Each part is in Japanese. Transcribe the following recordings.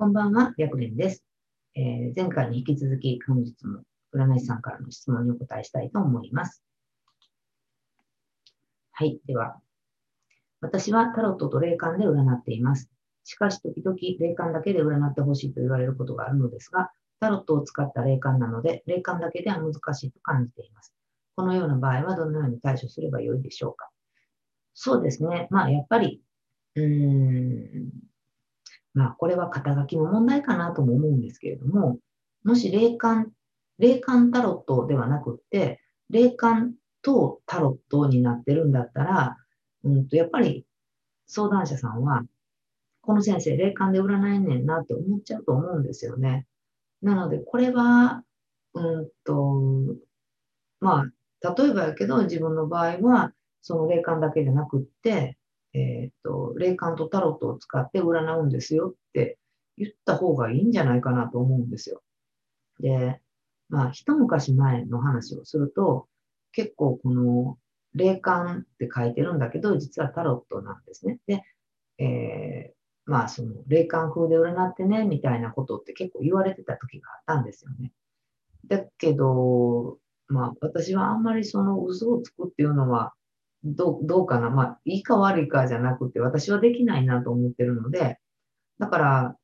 こんばんは、白蓮です、えー前回に引き続き、本日も占い師さんからの質問にお答えしたいと思います。はい、では、私はタロットと霊感で占っています。しかし、時々霊感だけで占ってほしいと言われることがあるのですが、タロットを使った霊感なので、霊感だけでは難しいと感じています。このような場合はどのように対処すればよいでしょうか。そうですね。まあ、やっぱり、うーん、まあ、これは肩書きの問題かなとも思うんですけれども、もし霊感、霊感タロットではなくって、霊感とタロットになってるんだったら、うんと、やっぱり相談者さんは、この先生、霊感で占えねんなって思っちゃうと思うんですよね。なので、これは、うんと、まあ、例えばやけど、自分の場合は、その霊感だけじゃなくって、えっと、霊感とタロットを使って占うんですよって言った方がいいんじゃないかなと思うんですよ。で、まあ、一昔前の話をすると、結構この霊感って書いてるんだけど、実はタロットなんですね。で、えーまあ、その霊感風で占ってね、みたいなことって結構言われてた時があったんですよね。だけど、まあ、私はあんまりその嘘をつくっていうのは、どうどうかな、まあ、いいか悪いかじゃなくて、私はできないなと思ってるので、だから、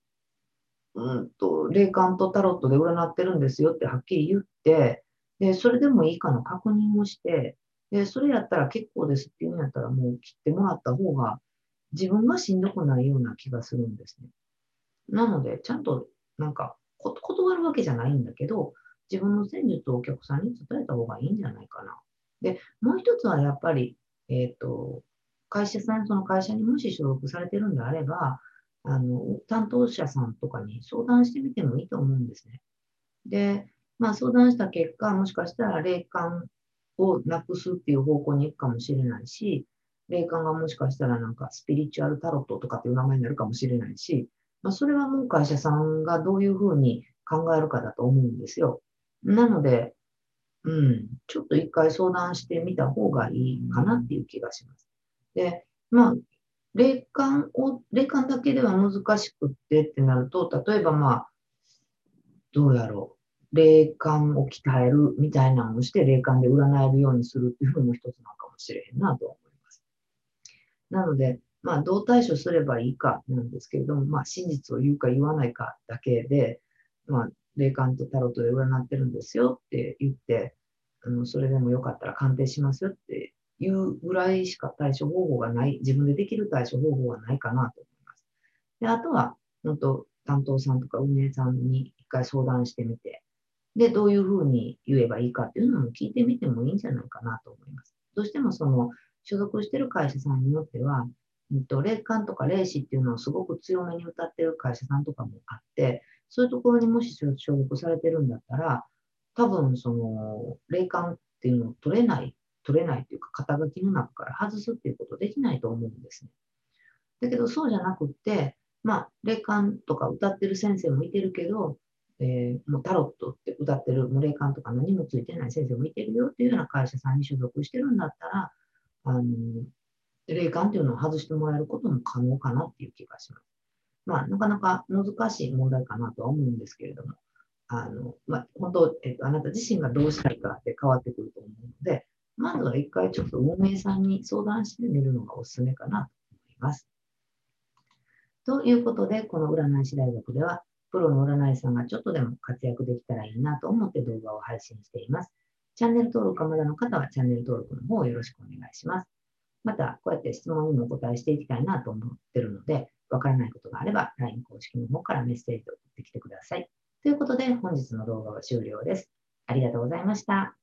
うんと、霊感とタロットで占ってるんですよってはっきり言って、で、それでもいいかの確認をして、で、それやったら結構ですっていうんやったらもう切ってもらった方が自分がしんどくないような気がするんですね。なので、ちゃんとなんか断るわけじゃないんだけど、自分の戦術をお客さんに伝えた方がいいんじゃないかな。で、もう一つはやっぱり、えっ、と、会社さん、その会社にもし所属されてるんであれば、あの、担当者さんとかに相談してみてもいいと思うんですね。で、まあ相談した結果、もしかしたら霊感をなくすっていう方向に行くかもしれないし、霊感がもしかしたらなんかスピリチュアルタロットとかっていう名前になるかもしれないし、まあそれはもう会社さんがどういうふうに考えるかだと思うんですよ。なので、うん、ちょっと一回相談してみた方がいいかなっていう気がします。で、まあ、霊感を、霊感だけでは難しくってってなると、例えばまあ、どうやろう。霊感を鍛えるみたいなのをして、霊感で占えるようにするっていうのも一つなのかもしれへんなと思います。なので、まあ、どう対処すればいいかなんですけれども、まあ、真実を言うか言わないかだけで、まあ、霊感とタロットで占ってるんですよって言って、あのそれでもよかったら鑑定しますよっていうぐらいしか対処方法がない、自分でできる対処方法はないかなと思います。で、あとは、本当担当さんとか運営さんに一回相談してみて、で、どういうふうに言えばいいかっていうのも聞いてみてもいいんじゃないかなと思います。どうしてもその、所属してる会社さんによっては、と、霊感とか霊視っていうのをすごく強めに歌ってる会社さんとかもあって、そういうところにもし所属されてるんだったら、多分その、霊感っていうのを取れない、取れないっていうか、肩書きの中から外すっていうことできないと思うんですね。だけど、そうじゃなくって、まあ、霊感とか歌ってる先生もいてるけど、えーもうタロットって歌ってる、霊感とか何もついてない先生もいてるよっていうような会社さんに所属してるんだったら、あの、霊感っていうのを外してもらえることも可能かなっていう気がします。まあ、なかなか難しい問題かなとは思うんですけれども、あの、まあ、本当、えっと、あなた自身がどうしたいかって変わってくると思うので、まずは一回ちょっと運営さんに相談してみるのがおすすめかなと思います。ということで、この占い師大学では、プロの占い師さんがちょっとでも活躍できたらいいなと思って動画を配信しています。チャンネル登録がまだの方はチャンネル登録の方をよろしくお願いします。また、こうやって質問にもお答えしていきたいなと思ってるので、わからないことがあれば、LINE 公式の方からメッセージを送ってきてください。ということで、本日の動画は終了です。ありがとうございました。